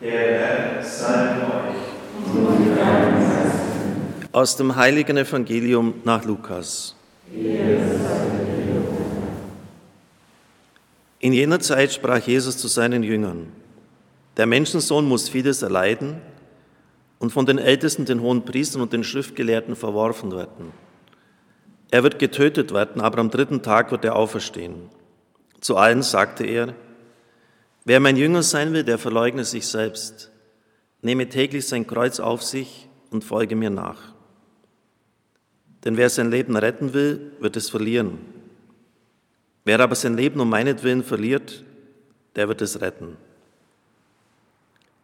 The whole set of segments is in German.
Der Herr sei mit euch. Aus dem heiligen Evangelium nach Lukas. In jener Zeit sprach Jesus zu seinen Jüngern, der Menschensohn muss vieles erleiden und von den Ältesten, den hohen Priestern und den Schriftgelehrten verworfen werden. Er wird getötet werden, aber am dritten Tag wird er auferstehen. Zu allen sagte er, wer mein Jünger sein will, der verleugne sich selbst, nehme täglich sein Kreuz auf sich und folge mir nach. Denn wer sein Leben retten will, wird es verlieren. Wer aber sein Leben um meinetwillen verliert, der wird es retten.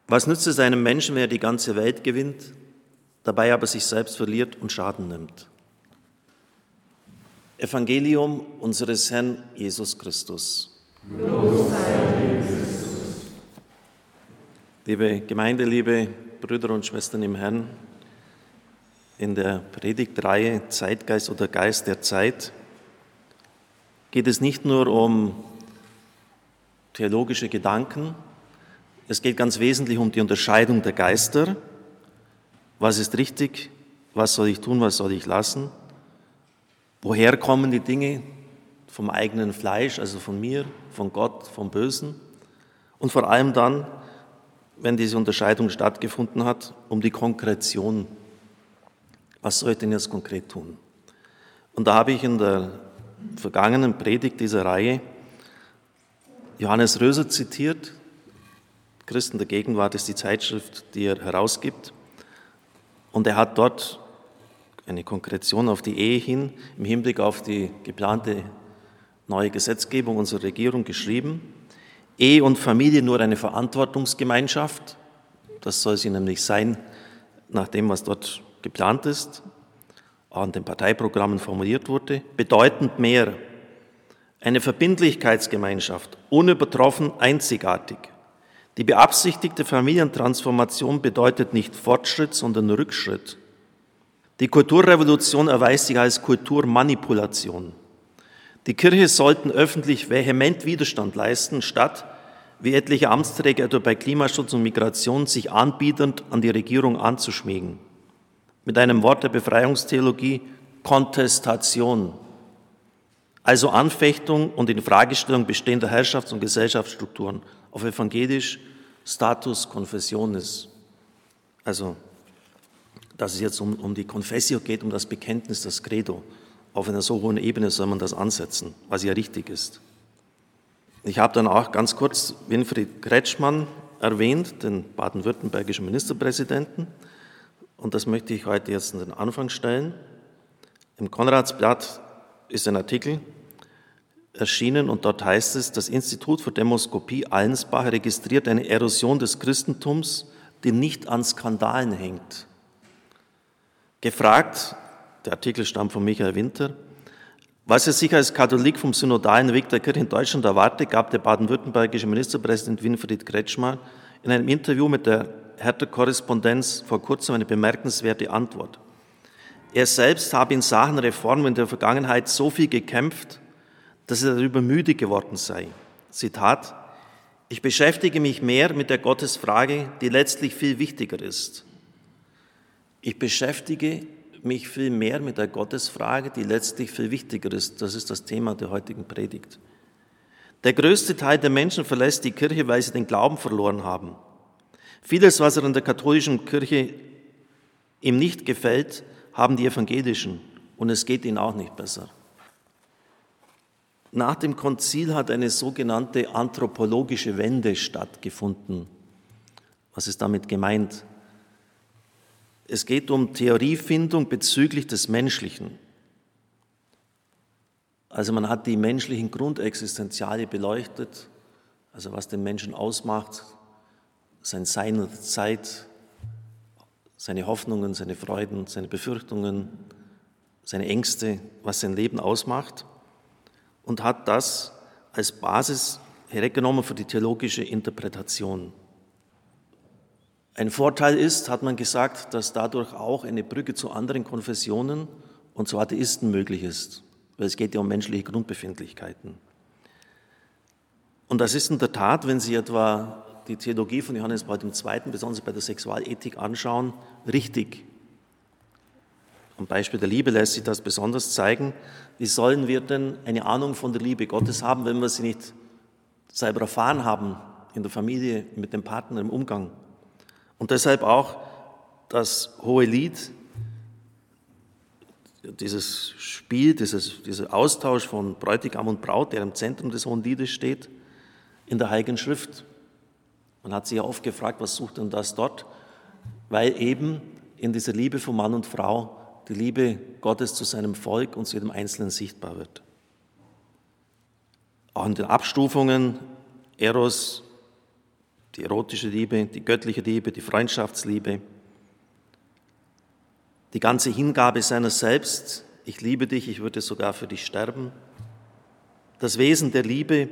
Was nützt es einem Menschen, wenn er die ganze Welt gewinnt, dabei aber sich selbst verliert und Schaden nimmt? Evangelium unseres Herrn Jesus Christus. Liebe Gemeinde, liebe Brüder und Schwestern im Herrn, in der Predigtreihe Zeitgeist oder Geist der Zeit geht es nicht nur um theologische Gedanken, es geht ganz wesentlich um die Unterscheidung der Geister. Was ist richtig? Was soll ich tun? Was soll ich lassen? Woher kommen die Dinge? Vom eigenen Fleisch, also von mir, von Gott, vom Bösen? Und vor allem dann, wenn diese Unterscheidung stattgefunden hat, um die Konkretion. Was soll ich denn jetzt konkret tun? Und da habe ich in der vergangenen Predigt dieser Reihe Johannes Röser zitiert. Christen der Gegenwart ist die Zeitschrift, die er herausgibt. Und er hat dort eine Konkretion auf die Ehe hin im Hinblick auf die geplante neue Gesetzgebung unserer Regierung geschrieben. Ehe und Familie nur eine Verantwortungsgemeinschaft. Das soll sie nämlich sein, nach dem, was dort geplant ist, in den Parteiprogrammen formuliert wurde. Bedeutend mehr. Eine Verbindlichkeitsgemeinschaft, unübertroffen einzigartig. Die beabsichtigte Familientransformation bedeutet nicht Fortschritt, sondern Rückschritt. Die Kulturrevolution erweist sich als Kulturmanipulation. Die Kirche sollten öffentlich vehement Widerstand leisten, statt, wie etliche Amtsträger etwa bei Klimaschutz und Migration, sich anbietend an die Regierung anzuschmiegen. Mit einem Wort der Befreiungstheologie Kontestation, also Anfechtung und Infragestellung bestehender Herrschafts- und Gesellschaftsstrukturen, auf evangelisch Status Confessionis, also dass es jetzt um, um die Confessio geht, um das Bekenntnis, das Credo. Auf einer so hohen Ebene soll man das ansetzen, was ja richtig ist. Ich habe dann auch ganz kurz Winfried Kretschmann erwähnt, den baden-württembergischen Ministerpräsidenten. Und das möchte ich heute jetzt in den Anfang stellen. Im Konradsblatt ist ein Artikel erschienen und dort heißt es, das Institut für Demoskopie Allensbach registriert eine Erosion des Christentums, die nicht an Skandalen hängt. Gefragt, der Artikel stammt von Michael Winter, was er sich als Katholik vom synodalen Weg der Kirche in Deutschland erwartet, gab der baden-württembergische Ministerpräsident Winfried Kretschmann in einem Interview mit der Hertha-Korrespondenz vor kurzem eine bemerkenswerte Antwort. Er selbst habe in Sachen Reformen in der Vergangenheit so viel gekämpft, dass er darüber müde geworden sei. Zitat, ich beschäftige mich mehr mit der Gottesfrage, die letztlich viel wichtiger ist. Ich beschäftige mich viel mehr mit der Gottesfrage, die letztlich viel wichtiger ist. Das ist das Thema der heutigen Predigt. Der größte Teil der Menschen verlässt die Kirche, weil sie den Glauben verloren haben. Vieles, was er in der katholischen Kirche ihm nicht gefällt, haben die Evangelischen und es geht ihnen auch nicht besser. Nach dem Konzil hat eine sogenannte anthropologische Wende stattgefunden. Was ist damit gemeint? Es geht um Theoriefindung bezüglich des Menschlichen. Also man hat die menschlichen Grundexistenziale beleuchtet, also was den Menschen ausmacht, sein Sein und Zeit, seine Hoffnungen, seine Freuden, seine Befürchtungen, seine Ängste, was sein Leben ausmacht und hat das als Basis hergenommen für die theologische Interpretation. Ein Vorteil ist, hat man gesagt, dass dadurch auch eine Brücke zu anderen Konfessionen und zu Atheisten möglich ist, weil es geht ja um menschliche Grundbefindlichkeiten. Und das ist in der Tat, wenn Sie etwa die Theologie von Johannes Paul II., besonders bei der Sexualethik anschauen, richtig. Am Beispiel der Liebe lässt sich das besonders zeigen. Wie sollen wir denn eine Ahnung von der Liebe Gottes haben, wenn wir sie nicht selber erfahren haben in der Familie, mit dem Partner, im Umgang? Und deshalb auch das hohe Lied, dieses Spiel, dieses, dieser Austausch von Bräutigam und Braut, der im Zentrum des Hohen Liedes steht, in der Heiligen Schrift. Man hat sich ja oft gefragt, was sucht denn das dort? Weil eben in dieser Liebe von Mann und Frau die Liebe Gottes zu seinem Volk und zu jedem Einzelnen sichtbar wird. Auch in den Abstufungen Eros, die erotische Liebe, die göttliche Liebe, die Freundschaftsliebe, die ganze Hingabe seiner selbst, ich liebe dich, ich würde sogar für dich sterben, das Wesen der Liebe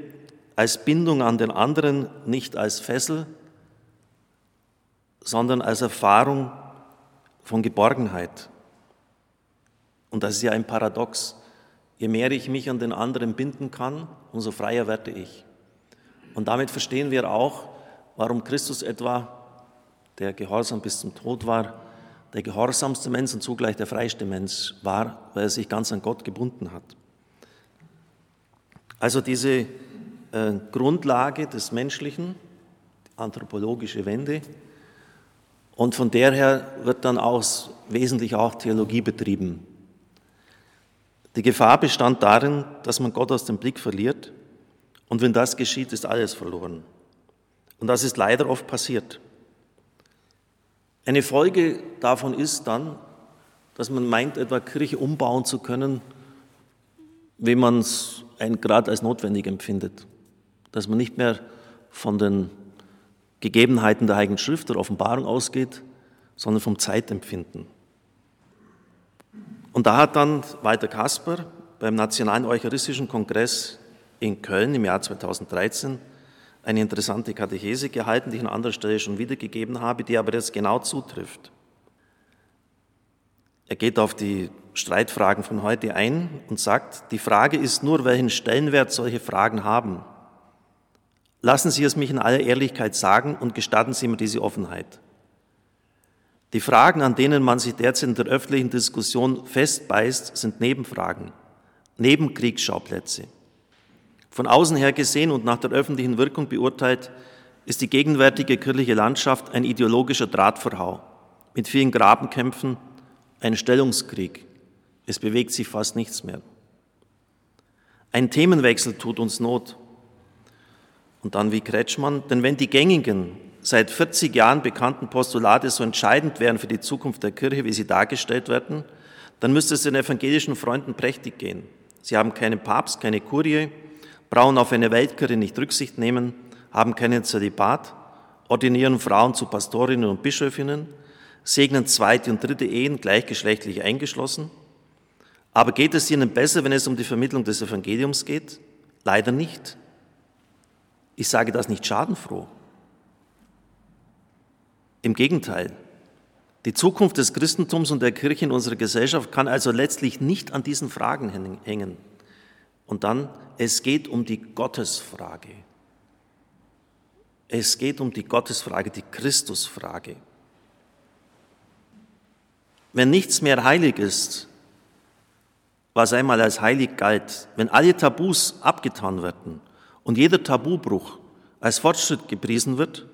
als Bindung an den anderen, nicht als Fessel, sondern als Erfahrung von Geborgenheit. Und das ist ja ein Paradox. Je mehr ich mich an den anderen binden kann, umso freier werde ich. Und damit verstehen wir auch, warum Christus etwa, der gehorsam bis zum Tod war, der gehorsamste Mensch und zugleich der freiste Mensch war, weil er sich ganz an Gott gebunden hat. Also diese äh, Grundlage des Menschlichen, anthropologische Wende, und von der her wird dann auch wesentlich auch Theologie betrieben. Die Gefahr bestand darin, dass man Gott aus dem Blick verliert, und wenn das geschieht, ist alles verloren. Und das ist leider oft passiert. Eine Folge davon ist dann, dass man meint, etwa Kirche umbauen zu können, wie man es gerade als notwendig empfindet. Dass man nicht mehr von den Gegebenheiten der Heiligen Schrift oder Offenbarung ausgeht, sondern vom Zeitempfinden. Und da hat dann Walter Kasper beim Nationalen Eucharistischen Kongress in Köln im Jahr 2013 eine interessante Katechese gehalten, die ich an anderer Stelle schon wiedergegeben habe, die aber jetzt genau zutrifft. Er geht auf die Streitfragen von heute ein und sagt, die Frage ist nur, welchen Stellenwert solche Fragen haben. Lassen Sie es mich in aller Ehrlichkeit sagen und gestatten Sie mir diese Offenheit. Die Fragen, an denen man sich derzeit in der öffentlichen Diskussion festbeißt, sind Nebenfragen, Nebenkriegsschauplätze. Von außen her gesehen und nach der öffentlichen Wirkung beurteilt, ist die gegenwärtige kirchliche Landschaft ein ideologischer Drahtverhau mit vielen Grabenkämpfen, ein Stellungskrieg. Es bewegt sich fast nichts mehr. Ein Themenwechsel tut uns Not. Und dann wie Kretschmann, denn wenn die gängigen, seit 40 Jahren bekannten Postulate so entscheidend wären für die Zukunft der Kirche, wie sie dargestellt werden, dann müsste es den evangelischen Freunden prächtig gehen. Sie haben keinen Papst, keine Kurie, brauchen auf eine Weltkirche nicht Rücksicht nehmen, haben keinen Zölibat, ordinieren Frauen zu Pastorinnen und Bischöfinnen, segnen zweite und dritte Ehen gleichgeschlechtlich eingeschlossen. Aber geht es ihnen besser, wenn es um die Vermittlung des Evangeliums geht? Leider nicht. Ich sage das nicht schadenfroh. Im Gegenteil. Die Zukunft des Christentums und der Kirche in unserer Gesellschaft kann also letztlich nicht an diesen Fragen hängen. Und dann, es geht um die Gottesfrage. Es geht um die Gottesfrage, die Christusfrage. Wenn nichts mehr heilig ist, was einmal als heilig galt, wenn alle Tabus abgetan werden und jeder Tabubruch als Fortschritt gepriesen wird,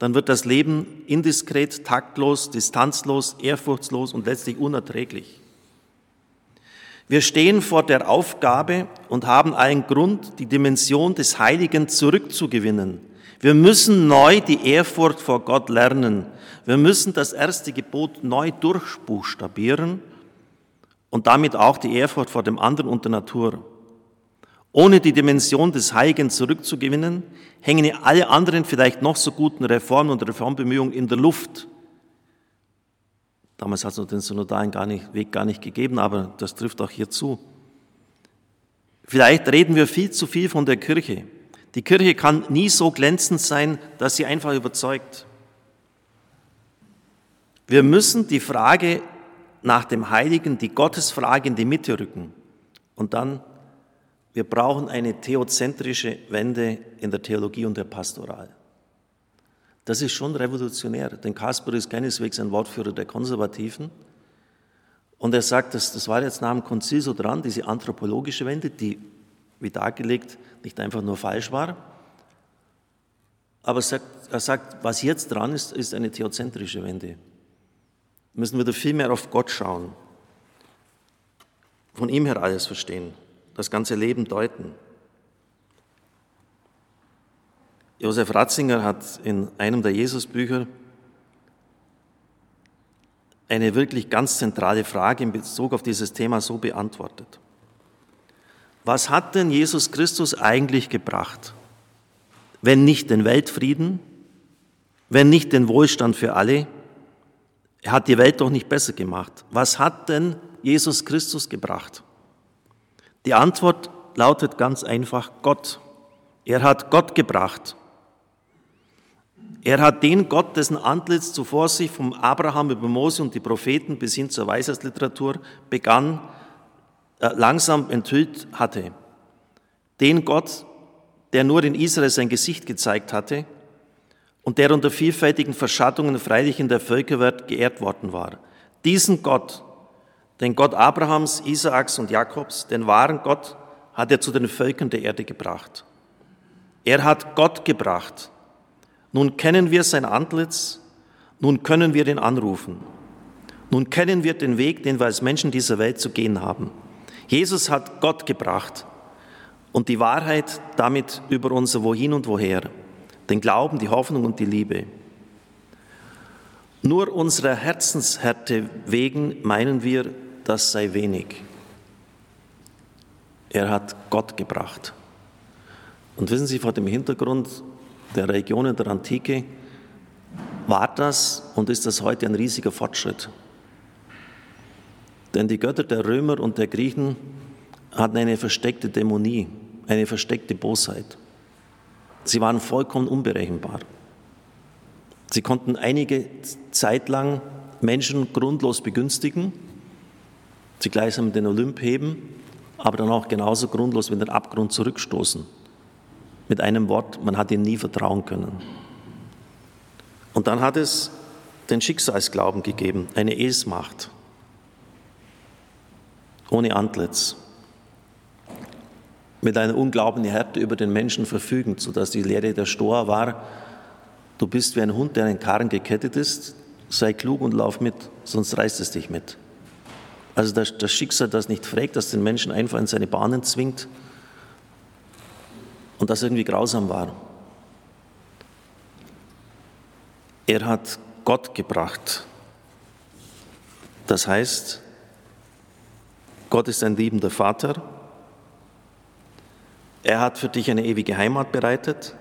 dann wird das Leben indiskret, taktlos, distanzlos, ehrfurchtslos und letztlich unerträglich. Wir stehen vor der Aufgabe und haben einen Grund, die Dimension des Heiligen zurückzugewinnen. Wir müssen neu die Ehrfurcht vor Gott lernen. Wir müssen das erste Gebot neu durchbuchstabieren und damit auch die Ehrfurcht vor dem anderen und der Natur. Ohne die Dimension des Heiligen zurückzugewinnen, hängen alle anderen vielleicht noch so guten Reformen und Reformbemühungen in der Luft. Damals hat es den synodalen gar nicht, Weg gar nicht gegeben, aber das trifft auch hier zu. Vielleicht reden wir viel zu viel von der Kirche. Die Kirche kann nie so glänzend sein, dass sie einfach überzeugt. Wir müssen die Frage nach dem Heiligen, die Gottesfrage in die Mitte rücken. Und dann, wir brauchen eine theozentrische Wende in der Theologie und der Pastoral. Das ist schon revolutionär, denn Kasper ist keineswegs ein Wortführer der Konservativen. Und er sagt, dass, das war jetzt nach dem Konzil so dran, diese anthropologische Wende, die, wie dargelegt, nicht einfach nur falsch war, aber sagt, er sagt, was jetzt dran ist, ist eine theozentrische Wende. Wir müssen wieder viel mehr auf Gott schauen, von ihm her alles verstehen, das ganze Leben deuten. Josef Ratzinger hat in einem der Jesusbücher eine wirklich ganz zentrale Frage in Bezug auf dieses Thema so beantwortet. Was hat denn Jesus Christus eigentlich gebracht? Wenn nicht den Weltfrieden, wenn nicht den Wohlstand für alle, er hat die Welt doch nicht besser gemacht. Was hat denn Jesus Christus gebracht? Die Antwort lautet ganz einfach Gott. Er hat Gott gebracht. Er hat den Gott, dessen Antlitz zuvor sich vom Abraham über Mose und die Propheten bis hin zur Weisheitsliteratur begann, äh, langsam enthüllt hatte. Den Gott, der nur in Israel sein Gesicht gezeigt hatte und der unter vielfältigen Verschattungen freilich in der Völkerwelt geehrt worden war. Diesen Gott, den Gott Abrahams, Isaaks und Jakobs, den wahren Gott, hat er zu den Völkern der Erde gebracht. Er hat Gott gebracht nun kennen wir sein Antlitz, nun können wir ihn anrufen. Nun kennen wir den Weg, den wir als Menschen dieser Welt zu gehen haben. Jesus hat Gott gebracht und die Wahrheit damit über unser Wohin und Woher, den Glauben, die Hoffnung und die Liebe. Nur unserer Herzenshärte wegen meinen wir, das sei wenig. Er hat Gott gebracht. Und wissen Sie, vor dem Hintergrund der Regionen der Antike war das und ist das heute ein riesiger Fortschritt. Denn die Götter der Römer und der Griechen hatten eine versteckte Dämonie, eine versteckte Bosheit. Sie waren vollkommen unberechenbar. Sie konnten einige Zeit lang Menschen grundlos begünstigen, sie gleichsam den Olymp heben, aber dann auch genauso grundlos in den Abgrund zurückstoßen. Mit einem Wort, man hat ihnen nie vertrauen können. Und dann hat es den Schicksalsglauben gegeben, eine Esmacht, ohne Antlitz, mit einer unglaublichen Härte über den Menschen verfügend, sodass die Lehre der Stoa war, du bist wie ein Hund, der an den Karren gekettet ist, sei klug und lauf mit, sonst reißt es dich mit. Also das, das Schicksal, das nicht fragt, das den Menschen einfach in seine Bahnen zwingt, und das irgendwie grausam war. Er hat Gott gebracht. Das heißt, Gott ist ein liebender Vater. Er hat für dich eine ewige Heimat bereitet.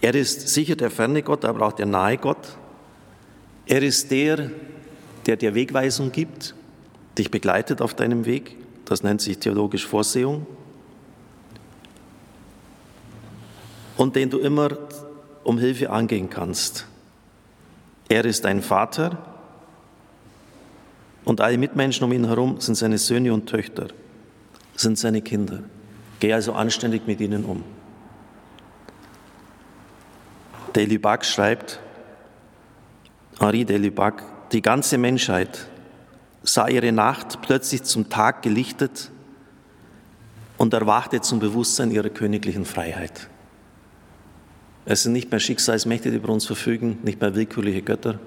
Er ist sicher der ferne Gott, aber auch der nahe Gott. Er ist der, der dir Wegweisung gibt, dich begleitet auf deinem Weg. Das nennt sich theologisch Vorsehung. Und den du immer um Hilfe angehen kannst. Er ist dein Vater und alle Mitmenschen um ihn herum sind seine Söhne und Töchter, sind seine Kinder. Geh also anständig mit ihnen um. Delibac schreibt, Henri Delibac, die ganze Menschheit sah ihre Nacht plötzlich zum Tag gelichtet und erwachte zum Bewusstsein ihrer königlichen Freiheit. Es sind nicht mehr Schicksalsmächte, die über uns verfügen, nicht mehr willkürliche Götter.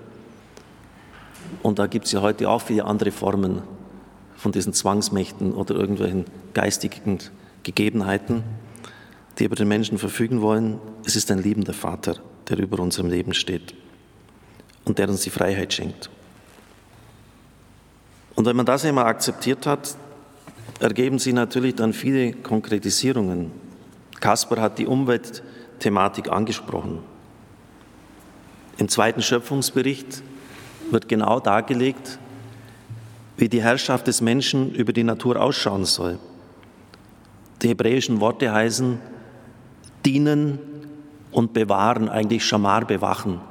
Und da gibt es ja heute auch viele andere Formen von diesen Zwangsmächten oder irgendwelchen geistigen Gegebenheiten, die über den Menschen verfügen wollen. Es ist ein liebender Vater, der über unserem Leben steht und der uns die Freiheit schenkt. Und wenn man das einmal akzeptiert hat, ergeben sich natürlich dann viele Konkretisierungen. Kasper hat die Umwelt Thematik angesprochen. Im zweiten Schöpfungsbericht wird genau dargelegt, wie die Herrschaft des Menschen über die Natur ausschauen soll. Die hebräischen Worte heißen dienen und bewahren, eigentlich Schamar bewachen.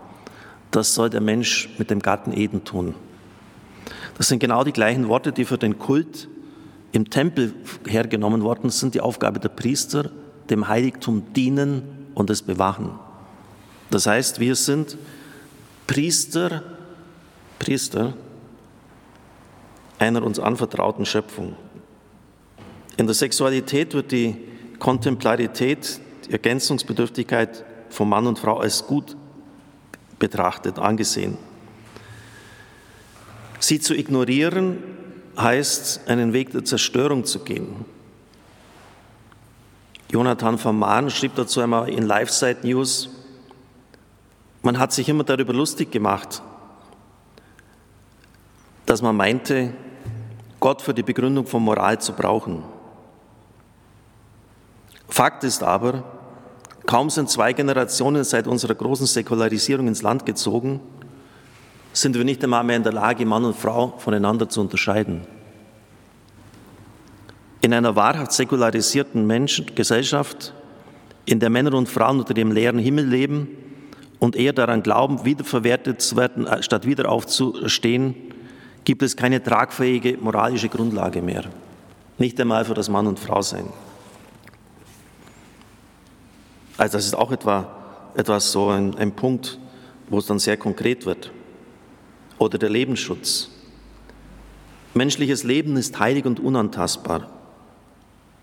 Das soll der Mensch mit dem Garten Eden tun. Das sind genau die gleichen Worte, die für den Kult im Tempel hergenommen worden sind, die Aufgabe der Priester, dem Heiligtum dienen und es bewachen. Das heißt, wir sind Priester, Priester einer uns anvertrauten Schöpfung. In der Sexualität wird die Kontemplarität, die Ergänzungsbedürftigkeit von Mann und Frau als gut betrachtet, angesehen. Sie zu ignorieren heißt, einen Weg der Zerstörung zu gehen. Jonathan von Mahn schrieb dazu einmal in LifeSite News, man hat sich immer darüber lustig gemacht, dass man meinte, Gott für die Begründung von Moral zu brauchen. Fakt ist aber, kaum sind zwei Generationen seit unserer großen Säkularisierung ins Land gezogen, sind wir nicht einmal mehr in der Lage, Mann und Frau voneinander zu unterscheiden. In einer wahrhaft säkularisierten Menschen Gesellschaft, in der Männer und Frauen unter dem leeren Himmel leben und eher daran glauben, wiederverwertet zu werden, äh, statt wieder aufzustehen, gibt es keine tragfähige moralische Grundlage mehr. Nicht einmal für das Mann und Frau sein. Also das ist auch etwa, etwas so ein, ein Punkt, wo es dann sehr konkret wird. Oder der Lebensschutz. Menschliches Leben ist heilig und unantastbar,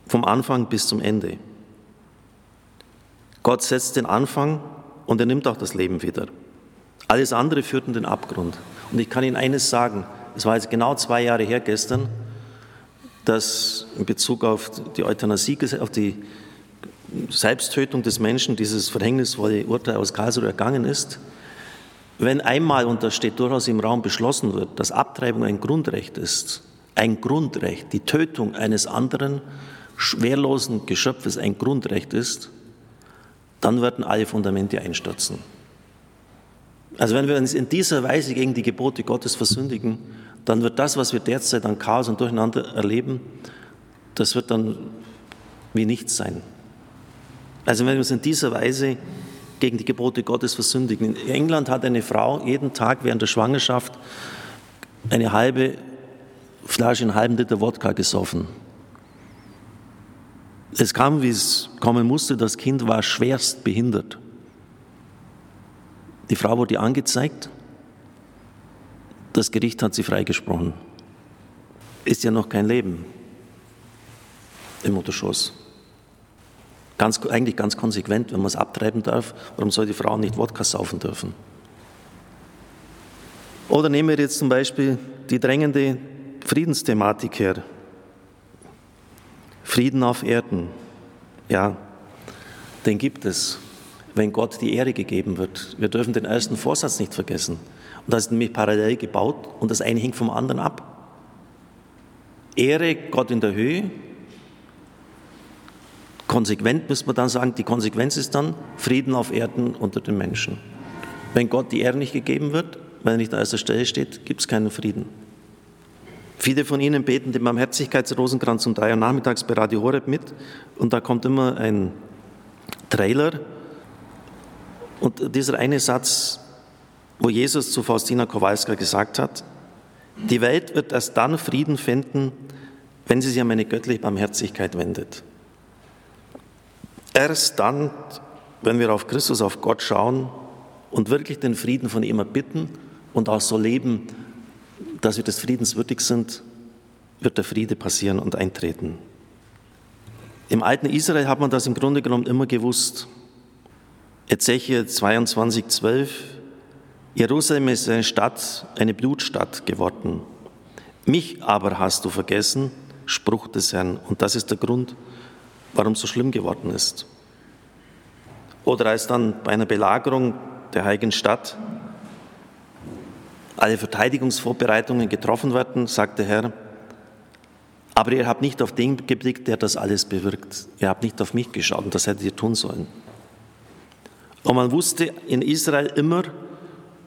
vom Anfang bis zum Ende. Gott setzt den Anfang und er nimmt auch das Leben wieder. Alles andere führt in den Abgrund. Und ich kann Ihnen eines sagen, es war jetzt genau zwei Jahre her gestern, dass in Bezug auf die Euthanasie, auf die Selbsttötung des Menschen dieses verhängnisvolle Urteil aus Karlsruhe ergangen ist, wenn einmal, und das steht durchaus im Raum, beschlossen wird, dass Abtreibung ein Grundrecht ist, ein Grundrecht, die Tötung eines anderen schwerlosen Geschöpfes ein Grundrecht ist, dann werden alle Fundamente einstürzen. Also wenn wir uns in dieser Weise gegen die Gebote Gottes versündigen, dann wird das, was wir derzeit an Chaos und Durcheinander erleben, das wird dann wie nichts sein. Also wenn wir uns in dieser Weise gegen die Gebote Gottes versündigen. In England hat eine Frau jeden Tag während der Schwangerschaft eine halbe Flasche, einen halben Liter Wodka gesoffen. Es kam, wie es kommen musste, das Kind war schwerst behindert. Die Frau wurde angezeigt, das Gericht hat sie freigesprochen. Ist ja noch kein Leben im Mutterschoss. Ganz, eigentlich ganz konsequent, wenn man es abtreiben darf, warum soll die Frau nicht Wodka saufen dürfen? Oder nehmen wir jetzt zum Beispiel die drängende Friedensthematik her. Frieden auf Erden. Ja, den gibt es, wenn Gott die Ehre gegeben wird. Wir dürfen den ersten Vorsatz nicht vergessen. Und das ist nämlich parallel gebaut und das eine hängt vom anderen ab. Ehre Gott in der Höhe Konsequent müsste man dann sagen, die Konsequenz ist dann Frieden auf Erden unter den Menschen. Wenn Gott die Ehre nicht gegeben wird, weil er nicht an erster Stelle steht, gibt es keinen Frieden. Viele von Ihnen beten den Barmherzigkeitsrosenkranz um drei Uhr nachmittags bei Radio Horeb mit und da kommt immer ein Trailer und dieser eine Satz, wo Jesus zu Faustina Kowalska gesagt hat, die Welt wird erst dann Frieden finden, wenn sie sich an meine göttliche Barmherzigkeit wendet. Erst dann, wenn wir auf Christus, auf Gott schauen und wirklich den Frieden von ihm erbitten und auch so leben, dass wir des Friedens würdig sind, wird der Friede passieren und eintreten. Im alten Israel hat man das im Grunde genommen immer gewusst. Ezechiel 22, 12. Jerusalem ist eine Stadt, eine Blutstadt geworden. Mich aber hast du vergessen, Spruch des Herrn. Und das ist der Grund, warum es so schlimm geworden ist. Oder als dann bei einer Belagerung der heiligen Stadt alle Verteidigungsvorbereitungen getroffen werden, sagt der Herr, aber ihr habt nicht auf den geblickt, der das alles bewirkt. Ihr habt nicht auf mich geschaut und das hättet ihr tun sollen. Und man wusste in Israel immer,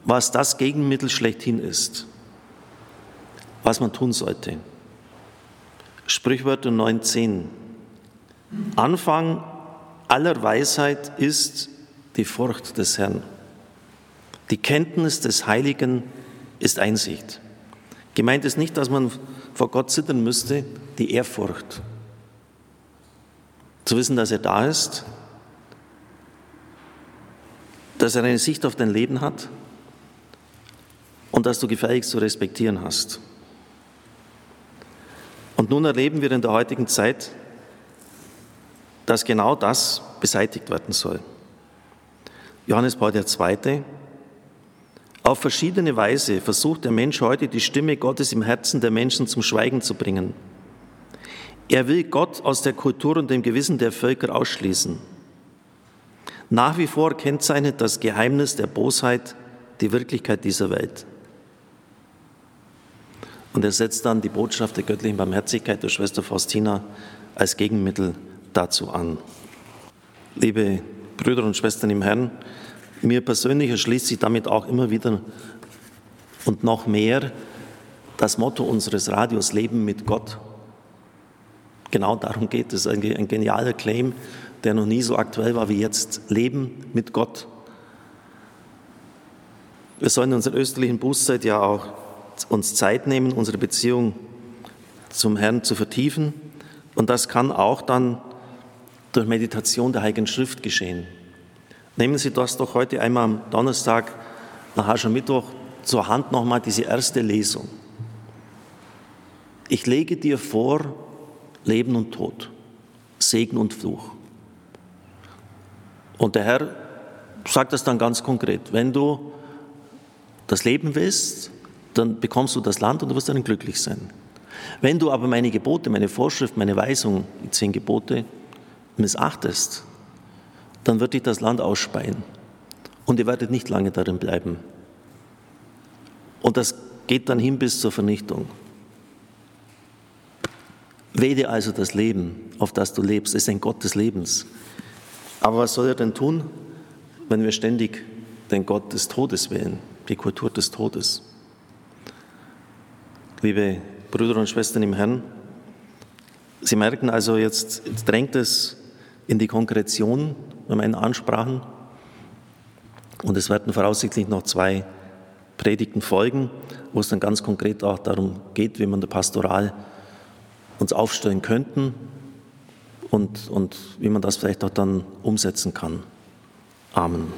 was das Gegenmittel schlechthin ist, was man tun sollte. Sprichwörter 19. Anfang aller Weisheit ist die Furcht des Herrn. Die Kenntnis des Heiligen ist Einsicht. Gemeint ist nicht, dass man vor Gott zittern müsste, die Ehrfurcht. Zu wissen, dass er da ist, dass er eine Sicht auf dein Leben hat und dass du gefälligst zu respektieren hast. Und nun erleben wir in der heutigen Zeit, dass genau das beseitigt werden soll. Johannes Paul II. Auf verschiedene Weise versucht der Mensch heute die Stimme Gottes im Herzen der Menschen zum Schweigen zu bringen. Er will Gott aus der Kultur und dem Gewissen der Völker ausschließen. Nach wie vor kennzeichnet das Geheimnis der Bosheit die Wirklichkeit dieser Welt. Und er setzt dann die Botschaft der göttlichen Barmherzigkeit der Schwester Faustina als Gegenmittel dazu an. Liebe Brüder und Schwestern im Herrn, mir persönlich erschließt sich damit auch immer wieder und noch mehr das Motto unseres Radios Leben mit Gott. Genau darum geht es, ein, ein genialer Claim, der noch nie so aktuell war wie jetzt. Leben mit Gott. Wir sollen in unserer österlichen Bußzeit ja auch uns Zeit nehmen, unsere Beziehung zum Herrn zu vertiefen. Und das kann auch dann durch Meditation der Heiligen Schrift geschehen. Nehmen Sie das doch heute einmal am Donnerstag nach Aschermittwoch zur Hand nochmal diese erste Lesung. Ich lege dir vor Leben und Tod, Segen und Fluch. Und der Herr sagt das dann ganz konkret. Wenn du das Leben willst, dann bekommst du das Land und du wirst dann glücklich sein. Wenn du aber meine Gebote, meine Vorschrift, meine Weisung, die zehn Gebote missachtest, dann wird dich das Land ausspeien und ihr werdet nicht lange darin bleiben. Und das geht dann hin bis zur Vernichtung. Wähle also das Leben, auf das du lebst, ist ein Gott des Lebens. Aber was soll er denn tun, wenn wir ständig den Gott des Todes wählen, die Kultur des Todes? Liebe Brüder und Schwestern im Herrn, Sie merken also, jetzt, jetzt drängt es in die Konkretion bei meinen Ansprachen und es werden voraussichtlich noch zwei Predigten folgen, wo es dann ganz konkret auch darum geht, wie man der Pastoral uns aufstellen könnten und, und wie man das vielleicht auch dann umsetzen kann. Amen.